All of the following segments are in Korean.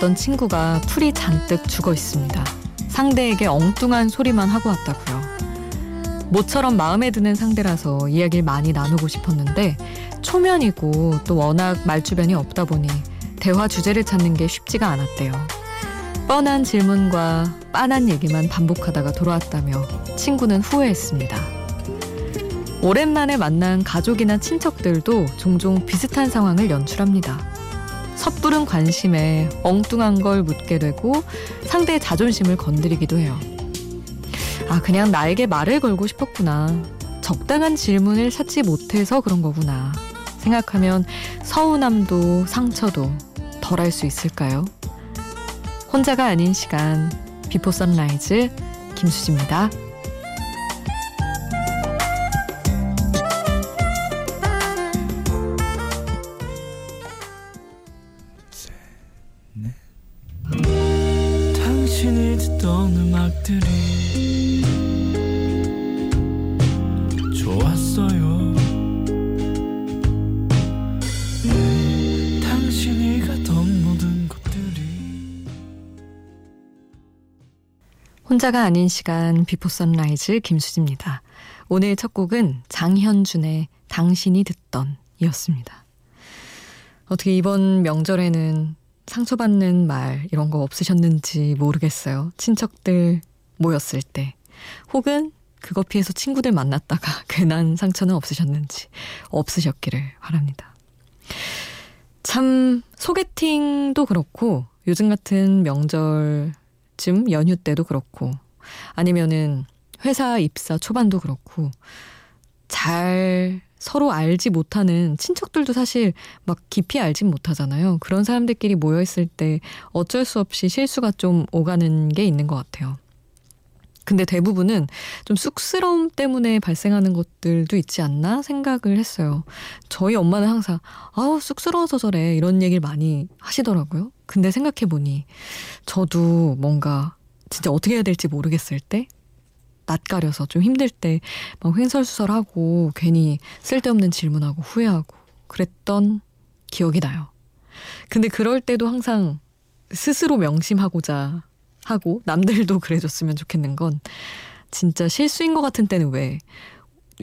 나갔던 친구가 풀이 잔뜩 죽어 있습니다. 상대에게 엉뚱한 소리만 하고 왔다고요. 모처럼 마음에 드는 상대라서 이야기를 많이 나누고 싶었는데 초면이고 또 워낙 말주변이 없다 보니 대화 주제를 찾는 게 쉽지가 않았대요. 뻔한 질문과 빤한 얘기만 반복하다가 돌아왔다며 친구는 후회했습니다. 오랜만에 만난 가족이나 친척들도 종종 비슷한 상황을 연출합니다. 섣부른 관심에 엉뚱한 걸 묻게 되고 상대의 자존심을 건드리기도 해요. 아, 그냥 나에게 말을 걸고 싶었구나. 적당한 질문을 찾지 못해서 그런 거구나. 생각하면 서운함도 상처도 덜할 수 있을까요? 혼자가 아닌 시간 Before Sunrise 김수지입니다. 당신이 듣던 음악들이 좋았어요. 네, 혼자가 아닌 시간 Before Sunrise 김수지입니다. 오늘 첫 곡은 장현준의 당신이 듣던 이었습니다. 어떻게 이번 명절에는 상처받는 말 이런 거 없으셨는지 모르겠어요. 친척들 모였을 때 혹은 그거 피해서 친구들 만났다가 괜한 상처는 없으셨는지 없으셨기를 바랍니다. 참 소개팅도 그렇고 요즘 같은 명절쯤 연휴 때도 그렇고 아니면은 회사 입사 초반도 그렇고 잘 서로 알지 못하는 친척들도 사실 막 깊이 알진 못하잖아요. 그런 사람들끼리 모여있을 때 어쩔 수 없이 실수가 좀 오가는 게 있는 것 같아요. 근데 대부분은 좀 쑥스러움 때문에 발생하는 것들도 있지 않나 생각을 했어요. 저희 엄마는 항상, 아우, 쑥스러워서 저래. 이런 얘기를 많이 하시더라고요. 근데 생각해보니, 저도 뭔가 진짜 어떻게 해야 될지 모르겠을 때, 낯가려서 좀 힘들 때 막 횡설수설하고 괜히 쓸데없는 질문하고 후회하고 그랬던 기억이 나요. 근데 그럴 때도 항상 스스로 명심하고자 하고 남들도 그래줬으면 좋겠는 건 진짜 실수인 것 같은 때는 왜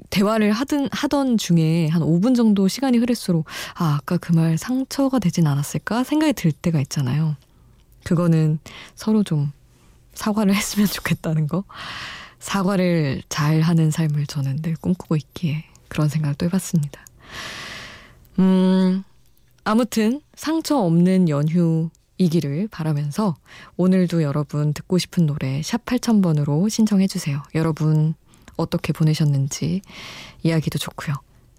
대화를 하든 하던 중에 한 5분 정도 시간이 흐를수록 아 아까 그 말 상처가 되진 않았을까 생각이 들 때가 있잖아요. 그거는 서로 좀 사과를 했으면 좋겠다는 거. 사과를 잘 하는 삶을 저는 늘 꿈꾸고 있기에 그런 생각을 또 해봤습니다. 음, 아무튼 상처 없는 연휴이기를 바라면서 오늘도 여러분 듣고 싶은 노래 샵 8000번으로 신청해주세요. 여러분 어떻게 보내셨는지 이야기도 좋고요.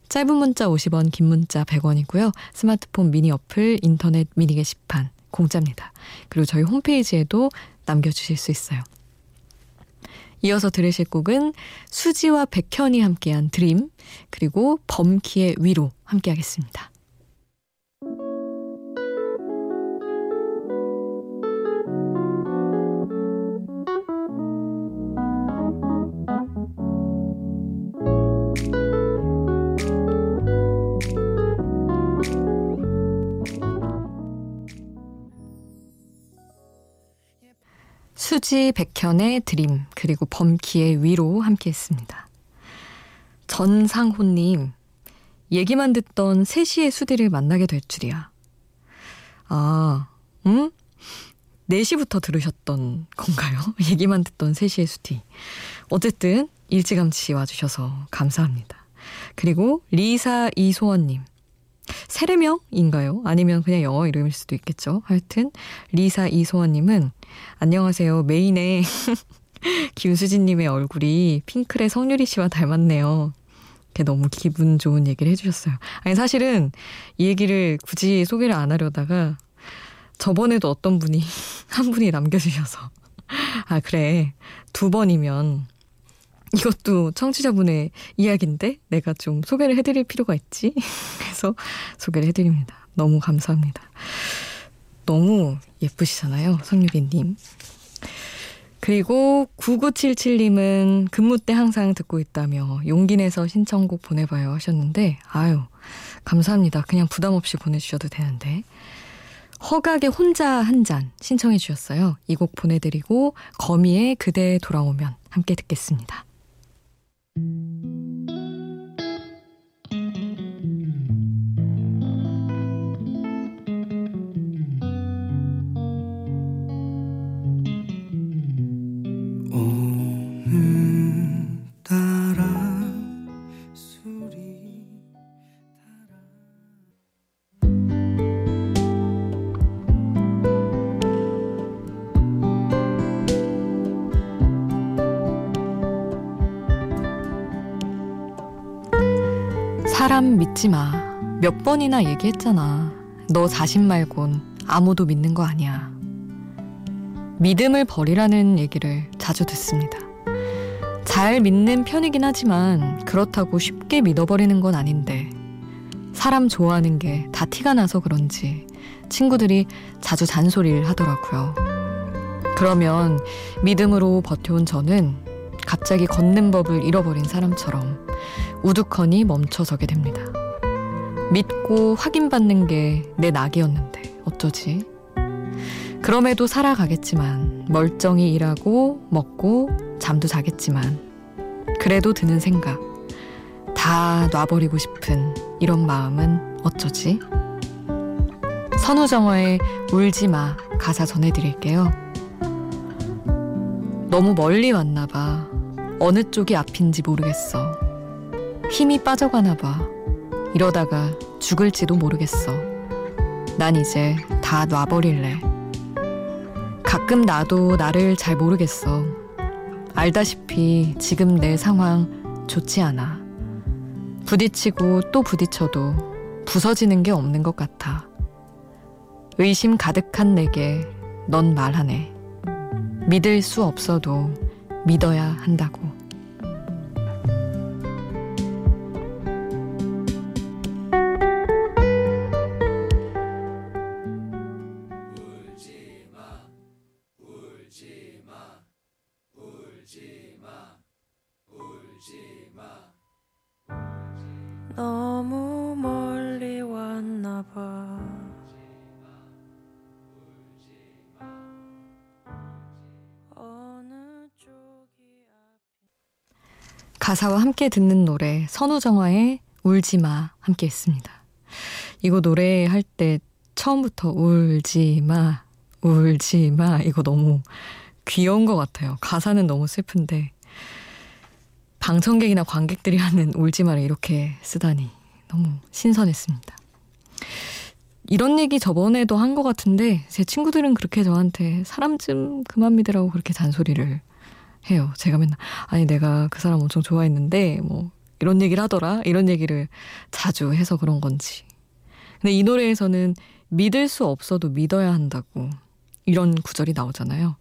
짧은 문자 50원, 긴 문자 100원이고요. 스마트폰 미니 어플, 인터넷 미니 게시판 공짜입니다. 그리고 저희 홈페이지에도 남겨주실 수 있어요. 이어서 들으실 곡은 수지와 백현이 함께한 드림, 그리고 범키의 위로 함께하겠습니다. 수지 백현의 드림 그리고 범키의 위로 함께했습니다. 전상호님 얘기만 듣던 3시의 수디를 만나게 될 줄이야. 아, 응? 4시부터 들으셨던 건가요? 얘기만 듣던 3시의 수디. 어쨌든 일찌감치 와주셔서 감사합니다. 그리고 리사 이소원님. 세례명인가요? 아니면 그냥 영어 이름일 수도 있겠죠. 하여튼 리사 이소원님은 안녕하세요. 메인에 김수진님의 얼굴이 핑클의 성유리 씨와 닮았네요. 너무 기분 좋은 얘기를 해주셨어요. 아니 사실은 이 얘기를 굳이 소개를 안 하려다가 저번에도 어떤 분이 한 분이 남겨주셔서 아 그래 두 번이면 이것도 청취자분의 이야기인데 내가 좀 소개를 해드릴 필요가 있지. 그래서 소개를 해드립니다. 너무 감사합니다. 너무 예쁘시잖아요, 성유리님. 그리고 9977님은 근무 때 항상 듣고 있다며 용기 내서 신청곡 보내봐요 하셨는데, 아유, 감사합니다. 그냥 부담 없이 보내주셔도 되는데. 허각의 혼자 한 잔 신청해 주셨어요. 이 곡 보내드리고 거미의 그대 돌아오면 함께 듣겠습니다. thank you 사람 믿지 마. 몇 번이나 얘기했잖아. 너 자신 말곤 아무도 믿는 거 아니야. 믿음을 버리라는 얘기를 자주 듣습니다. 잘 믿는 편이긴 하지만 그렇다고 쉽게 믿어버리는 건 아닌데 사람 좋아하는 게 다 티가 나서 그런지 친구들이 자주 잔소리를 하더라고요. 그러면 믿음으로 버텨온 저는 갑자기 걷는 법을 잃어버린 사람처럼 우두커니 멈춰서게 됩니다. 믿고 확인받는 게 내 낙이었는데 어쩌지? 그럼에도 살아가겠지만 멀쩡히 일하고 먹고 잠도 자겠지만 그래도 드는 생각 다 놔버리고 싶은 이런 마음은 어쩌지? 선우정화의 울지 마 가사 전해드릴게요. 너무 멀리 왔나 봐. 어느 쪽이 앞인지 모르겠어. 힘이 빠져가나 봐. 이러다가 죽을지도 모르겠어. 난 이제 다 놔버릴래. 가끔 나도 나를 잘 모르겠어. 알다시피 지금 내 상황 좋지 않아. 부딪히고 또 부딪혀도 부서지는 게 없는 것 같아. 의심 가득한 내게 넌 말하네. 믿을 수 없어도 믿어야 한다고. 가사와 함께 듣는 노래 선우정화의 울지마 함께 했습니다. 이거 노래할 때 처음부터 울지마 울지마 이거 너무 귀여운 것 같아요. 가사는 너무 슬픈데 방청객이나 관객들이 하는 울지마를 이렇게 쓰다니 너무 신선했습니다. 이런 얘기 저번에도 한 것 같은데 제 친구들은 그렇게 저한테 사람 좀 그만 믿으라고 그렇게 잔소리를 해요. 제가 맨날 아니 내가 그 사람 엄청 좋아했는데 뭐 이런 얘기를 하더라 이런 얘기를 자주 해서 그런 건지. 근데 이 노래에서는 믿을 수 없어도 믿어야 한다고 이런 구절이 나오잖아요.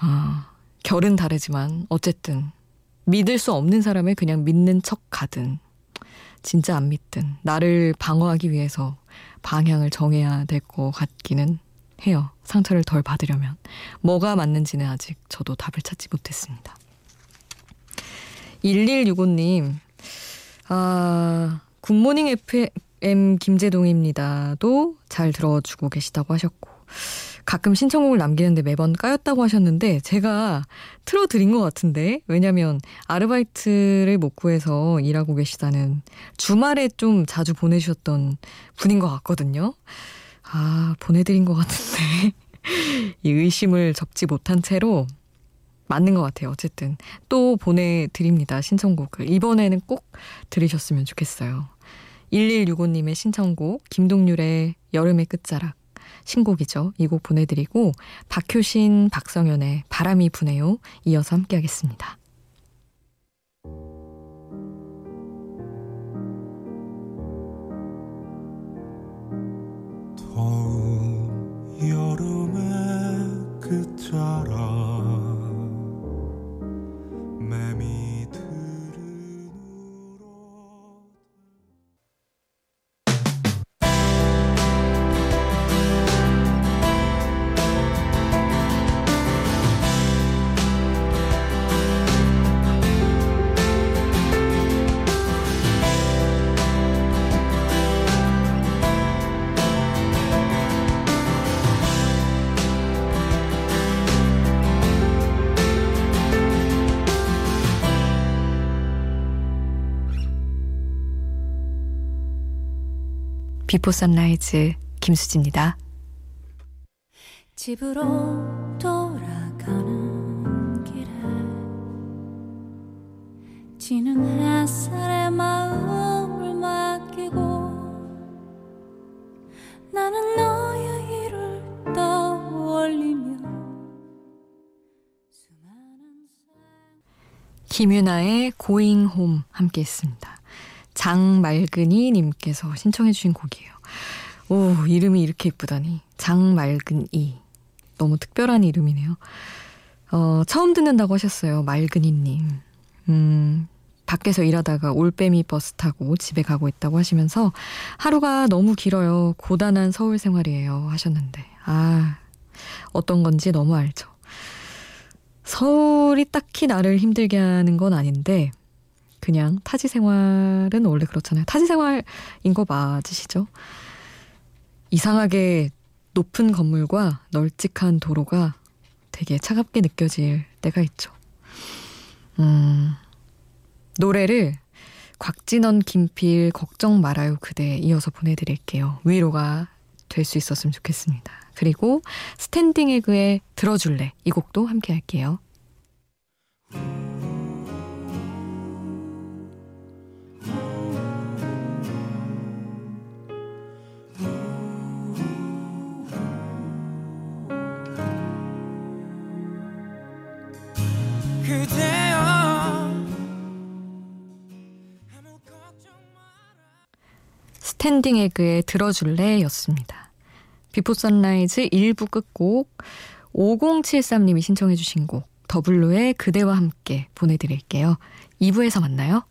아, 결은 다르지만 어쨌든 믿을 수 없는 사람을 그냥 믿는 척 가든 진짜 안 믿든 나를 방어하기 위해서 방향을 정해야 될 것 같기는 해요. 상처를 덜 받으려면. 뭐가 맞는지는 아직 저도 답을 찾지 못했습니다. 1165님, 아, 굿모닝 FM 김재동입니다도 잘 들어주고 계시다고 하셨고, 가끔 신청곡을 남기는데 매번 까였다고 하셨는데 제가 틀어드린 것 같은데 왜냐면 아르바이트를 못 구해서 일하고 계시다는 주말에 좀 자주 보내주셨던 분인 것 같거든요. 아 보내드린 것 같은데 이 의심을 접지 못한 채로 맞는 것 같아요. 어쨌든 또 보내드립니다. 신청곡을 이번에는 꼭 들으셨으면 좋겠어요. 1165님의 신청곡 김동률의 여름의 끝자락 신곡이죠. 이 곡 보내드리고 박효신, 박성현의 바람이 부네요. 이어서 함께 하겠습니다. 여 Before Sunrise 김수지입니다. 집으로 돌아가는 길에 지는 햇살에 마음을 맡기고 나는 너의 일을 떠올리며 김유나의 Going Home 함께 했습니다. 장말근이 님께서 신청해 주신 곡이에요. 오, 이름이 이렇게 이쁘다니. 장말근이. 너무 특별한 이름이네요. 어, 처음 듣는다고 하셨어요. 말근이 님. 음, 밖에서 일하다가 올빼미 버스 타고 집에 가고 있다고 하시면서 하루가 너무 길어요. 고단한 서울 생활이에요. 하셨는데. 아, 어떤 건지 너무 알죠. 서울이 딱히 나를 힘들게 하는 건 아닌데, 그냥 타지 생활은 원래 그렇잖아요. 타지 생활인 거 맞으시죠? 이상하게 높은 건물과 널찍한 도로가 되게 차갑게 느껴질 때가 있죠. 음, 노래를 곽진언, 김필, 걱정 말아요 그대 이어서 보내드릴게요. 위로가 될 수 있었으면 좋겠습니다. 그리고 Standing Egg의 들어줄래 이 곡도 함께 할게요. Standing Egg의 들어줄래 였습니다. Before Sunrise 1부 끝곡 5073님이 신청해 주신 곡 더 블루의 그대와 함께 보내드릴게요. 2부에서 만나요.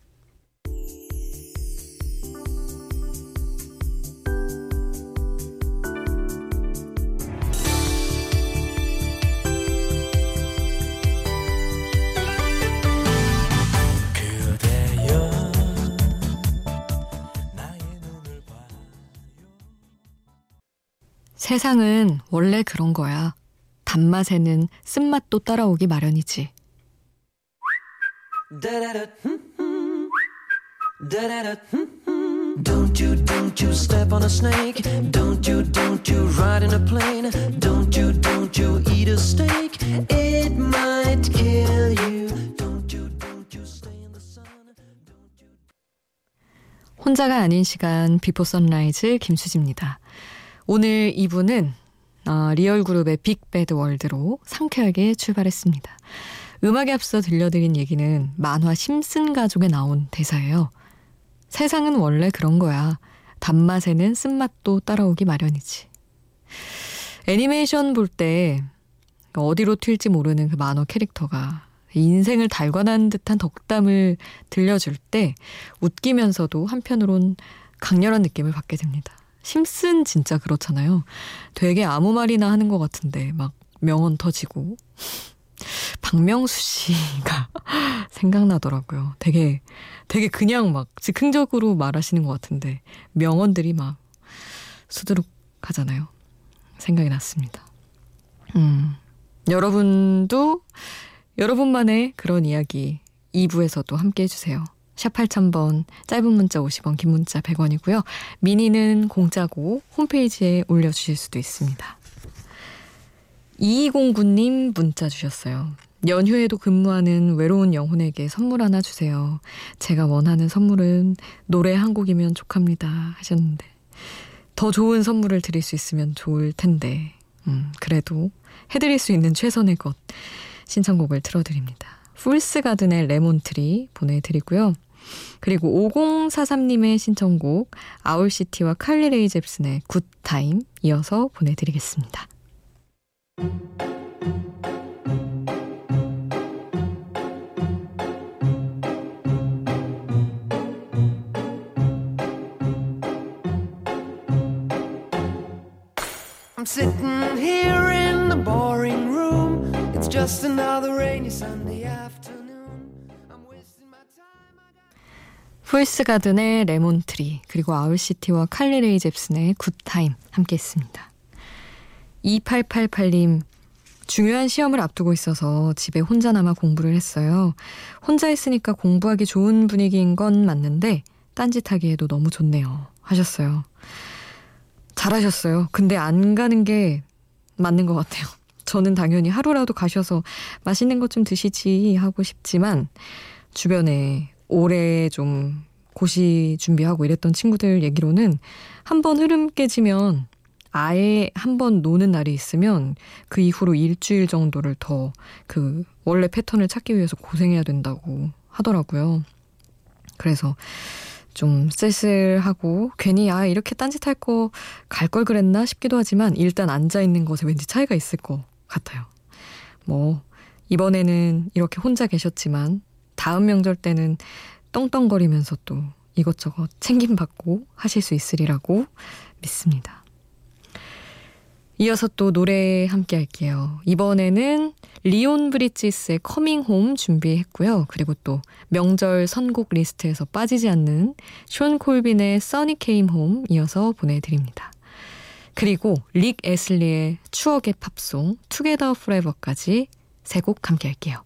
세상은 원래 그런 거야. 단맛에는 쓴맛도 따라오기 마련이지. Don't you, don't you step on a snake. Don't you, don't you ride in a plane. Don't you, don't you eat a steak. It might kill you. Don't you, don't you stay in the sun. Don't you... 혼자가 아닌 시간 Before Sunrise 김수지입니다. 오늘 2부는 어, 리얼그룹의 빅배드 월드로 상쾌하게 출발했습니다. 음악에 앞서 들려드린 얘기는 만화 심슨 가족에 나온 대사예요. 세상은 원래 그런 거야. 단맛에는 쓴맛도 따라오기 마련이지. 애니메이션 볼 때 어디로 튈지 모르는 그 만화 캐릭터가 인생을 달관한 듯한 덕담을 들려줄 때 웃기면서도 한편으론 강렬한 느낌을 받게 됩니다. 심슨 진짜 그렇잖아요. 되게 아무 말이나 하는 것 같은데 막 명언 터지고 박명수 씨가 생각나더라고요. 되게 되게 그냥 막 즉흥적으로 말하시는 것 같은데 명언들이 막 수두룩 하잖아요. 생각이 났습니다. 음, 여러분도 여러분만의 그런 이야기 2부에서도 함께 해주세요. 샵 8000번, 짧은 문자 50원, 긴 문자 100원이고요. 미니는 공짜고 홈페이지에 올려주실 수도 있습니다. 2209님 문자 주셨어요. 연휴에도 근무하는 외로운 영혼에게 선물 하나 주세요. 제가 원하는 선물은 노래 한 곡이면 족합니다. 하셨는데. 더 좋은 선물을 드릴 수 있으면 좋을 텐데. 음, 그래도 해드릴 수 있는 최선의 것 신청곡을 틀어드립니다. Fool's Garden의 Lemon Tree 보내드리고요. 그리고 5043님의 신청곡 아울시티와 칼리레이 잽슨의 굿타임 이어서 보내드리겠습니다. Fool's Garden의 Lemon Tree 그리고 아울시티와 칼리레이 잽슨의 굿타임 함께 했습니다. 2888님 중요한 시험을 앞두고 있어서 집에 혼자 남아 공부를 했어요. 혼자 있으니까 공부하기 좋은 분위기인 건 맞는데 딴짓하기에도 너무 좋네요. 하셨어요. 잘하셨어요. 근데 안 가는 게 맞는 것 같아요. 저는 당연히 하루라도 가셔서 맛있는 것 좀 드시지 하고 싶지만 주변에 오래 좀 고시 준비하고 이랬던 친구들 얘기로는 한 번 흐름 깨지면 아예 한 번 노는 날이 있으면 그 이후로 일주일 정도를 더 그 원래 패턴을 찾기 위해서 고생해야 된다고 하더라고요. 그래서 좀 쓸쓸하고 괜히 아 이렇게 딴짓할 거 갈 걸 그랬나 싶기도 하지만 일단 앉아 있는 것에 왠지 차이가 있을 것 같아요. 뭐 이번에는 이렇게 혼자 계셨지만 다음 명절 때는 떵떵거리면서 또 이것저것 챙김받고 하실 수 있으리라고 믿습니다. 이어서 또 노래 함께 할게요. 이번에는 리온 브리지스의 Coming Home 준비했고요. 그리고 또 명절 선곡 리스트에서 빠지지 않는 숀 콜빈의 Sunny Came Home 이어서 보내드립니다. 그리고 릭 애슬리의 추억의 팝송 투게더 프레버까지 세 곡 함께 할게요.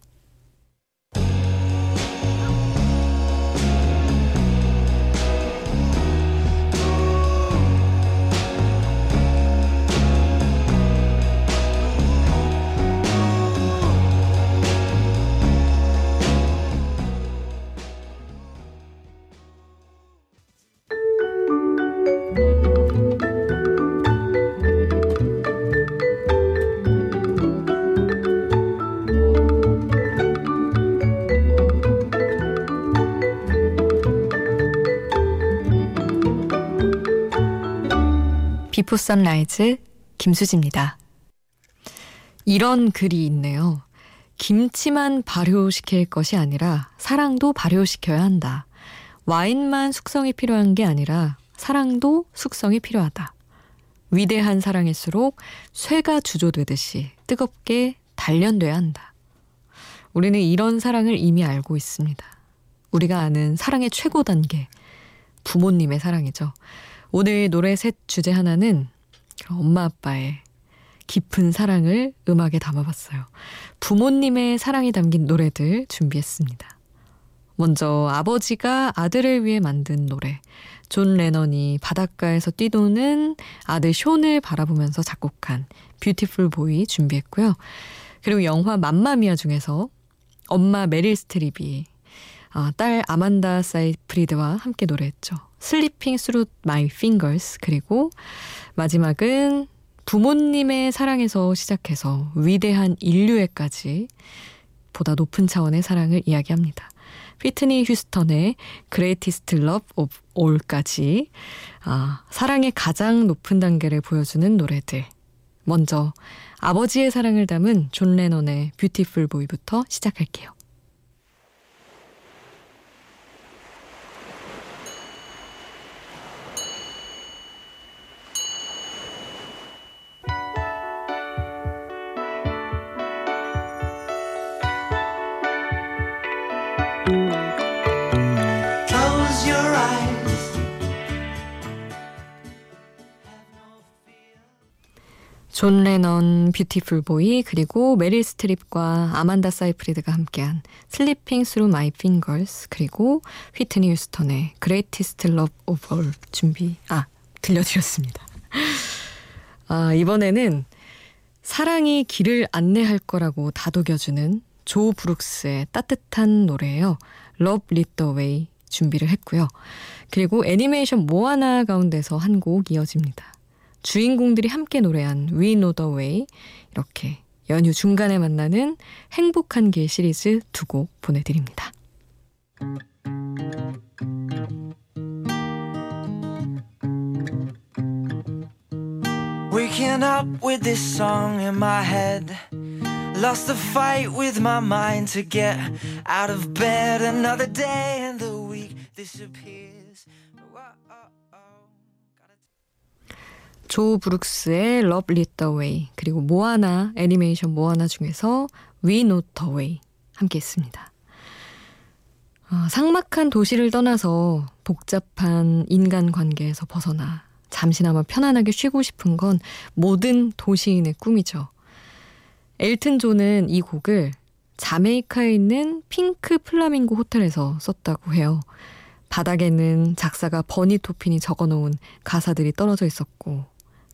Before Sunrise 김수지입니다. 이런 글이 있네요. 김치만 발효시킬 것이 아니라 사랑도 발효시켜야 한다. 와인만 숙성이 필요한 게 아니라 사랑도 숙성이 필요하다. 위대한 사랑일수록 쇠가 주조되듯이 뜨겁게 단련돼야 한다. 우리는 이런 사랑을 이미 알고 있습니다. 우리가 아는 사랑의 최고 단계, 부모님의 사랑이죠. 오늘 노래 셋 주제 하나는 엄마 아빠의 깊은 사랑을 음악에 담아봤어요. 부모님의 사랑이 담긴 노래들 준비했습니다. 먼저 아버지가 아들을 위해 만든 노래. 존 레넌이 바닷가에서 뛰노는 아들 숀을 바라보면서 작곡한 Beautiful Boy 준비했고요. 그리고 영화 맘마미아 중에서 엄마 메릴 스트립이 아, 딸 아만다 사이프리드와 함께 노래했죠. Slipping Through My Fingers 그리고 마지막은 부모님의 사랑에서 시작해서 위대한 인류애까지 보다 높은 차원의 사랑을 이야기합니다. 휘트니 휴스턴의 Greatest Love of All까지 아, 사랑의 가장 높은 단계를 보여주는 노래들. 먼저 아버지의 사랑을 담은 존 레논의 뷰티풀 보이부터 시작할게요. 존 레넌, Beautiful Boy, 그리고 메릴 스트립과 아만다 사이프리드가 함께한 Slipping Through My Fingers, 그리고 휘트니 휴스턴의 Greatest Love of All 준비, 아, 들려드렸습니다. 아, 이번에는 사랑이 길을 안내할 거라고 다독여주는 조 브룩스의 따뜻한 노래예요. Lead the Way 준비를 했고요. 그리고 애니메이션 모아나 가운데서 한 곡 이어집니다. 주인공들이 함께 노래한 We Know the Way 이렇게 연휴 중간에 만나는 행복한 길 시리즈 두 곡 보내드립니다. 조 브룩스의 Love Lit the Way 그리고 모아나 애니메이션 모아나 중에서 We Know the Way 함께 했습니다. 어, 상막한 도시를 떠나서 복잡한 인간 관계에서 벗어나 잠시나마 편안하게 쉬고 싶은 건 모든 도시인의 꿈이죠. 엘튼 존은 이 곡을 자메이카에 있는 핑크 플라밍고 호텔에서 썼다고 해요. 바닥에는 작사가 버니 토핀이 적어놓은 가사들이 떨어져 있었고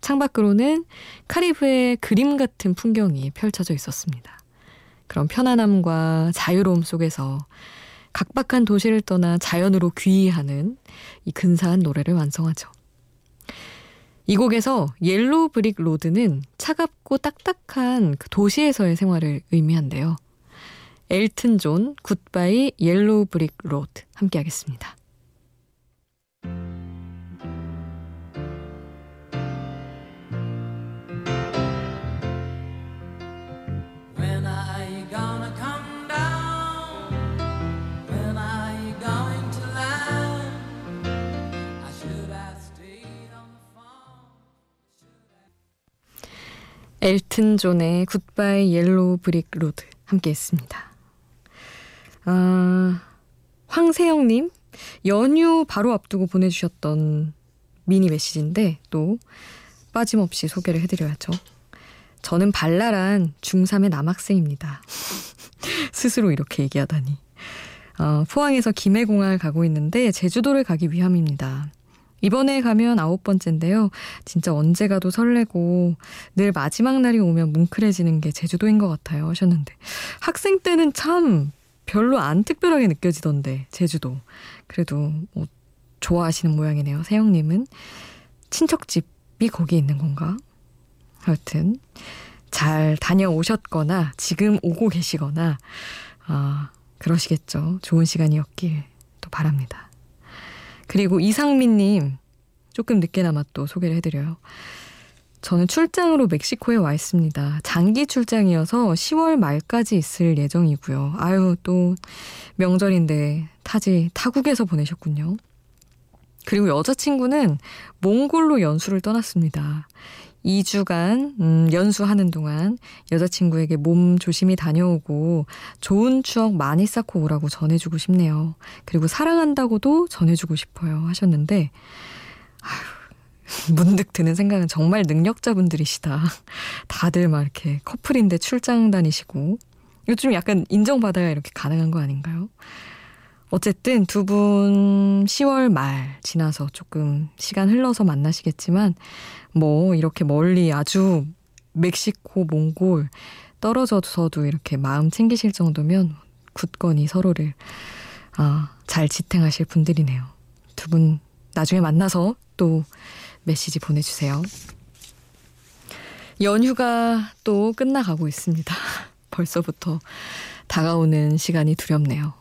창밖으로는 카리브의 그림 같은 풍경이 펼쳐져 있었습니다. 그런 편안함과 자유로움 속에서 각박한 도시를 떠나 자연으로 귀의하는 이 근사한 노래를 완성하죠. 이 곡에서 Yellow Brick Road는 차갑고 딱딱한 그 도시에서의 생활을 의미한대요. 엘튼 존 굿바이 옐로우 브릭 로드 함께 하겠습니다. 엘튼 존의 Goodbye Yellow Brick Road 함께 했습니다. 아, 황세영님, 연휴 바로 앞두고 보내주셨던 미니 메시지인데 또 빠짐없이 소개를 해드려야죠. 저는 발랄한 중3의 남학생입니다. 스스로 이렇게 얘기하다니. 어, 포항에서 김해공항을 가고 있는데 제주도를 가기 위함입니다. 이번에 가면 아홉 번째인데요. 진짜 언제 가도 설레고 늘 마지막 날이 오면 뭉클해지는 게 제주도인 것 같아요. 하셨는데 학생 때는 참 별로 안 특별하게 느껴지던데 제주도. 그래도 뭐 좋아하시는 모양이네요. 세영님은 친척집이 거기 있는 건가? 하여튼 잘 다녀오셨거나 지금 오고 계시거나 아 그러시겠죠. 좋은 시간이었길 또 바랍니다. 그리고 이상민님, 조금 늦게나마 또 소개를 해드려요. 저는 출장으로 멕시코에 와 있습니다. 장기 출장이어서 10월 말까지 있을 예정이고요. 아유, 또 명절인데 타지 타국에서 보내셨군요. 그리고 여자친구는 몽골로 연수를 떠났습니다. 2주간 음, 연수하는 동안 여자친구에게 몸 조심히 다녀오고 좋은 추억 많이 쌓고 오라고 전해주고 싶네요. 그리고 사랑한다고도 전해주고 싶어요 하셨는데 아휴, 문득 드는 생각은 정말 능력자분들이시다. 다들 막 이렇게 커플인데 출장 다니시고 요즘 약간 인정받아야 이렇게 가능한 거 아닌가요? 어쨌든 두 분 10월 말 지나서 조금 시간 흘러서 만나시겠지만 뭐 이렇게 멀리 아주 멕시코, 몽골 떨어져서도 이렇게 마음 챙기실 정도면 굳건히 서로를 아, 잘 지탱하실 분들이네요. 두 분 나중에 만나서 또 메시지 보내주세요. 연휴가 또 끝나가고 있습니다. 벌써부터 다가오는 시간이 두렵네요.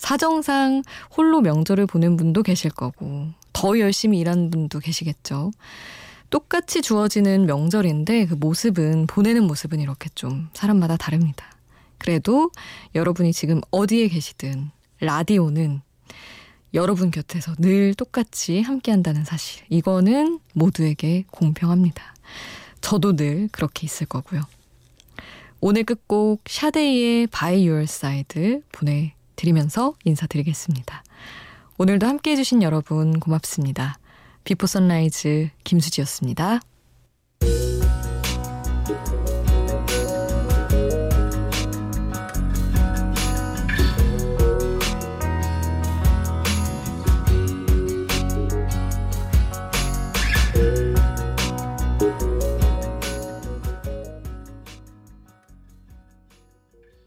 사정상 홀로 명절을 보낸 분도 계실 거고, 더 열심히 일하는 분도 계시겠죠. 똑같이 주어지는 명절인데 그 모습은, 보내는 모습은 이렇게 좀 사람마다 다릅니다. 그래도 여러분이 지금 어디에 계시든 라디오는 여러분 곁에서 늘 똑같이 함께 한다는 사실. 이거는 모두에게 공평합니다. 저도 늘 그렇게 있을 거고요. 오늘 끝곡 샤데이의 By Your Side 보내 드리면서 인사드리겠습니다. 오늘도 함께 해주신 여러분 고맙습니다. 비포 선라이즈 김수지였습니다.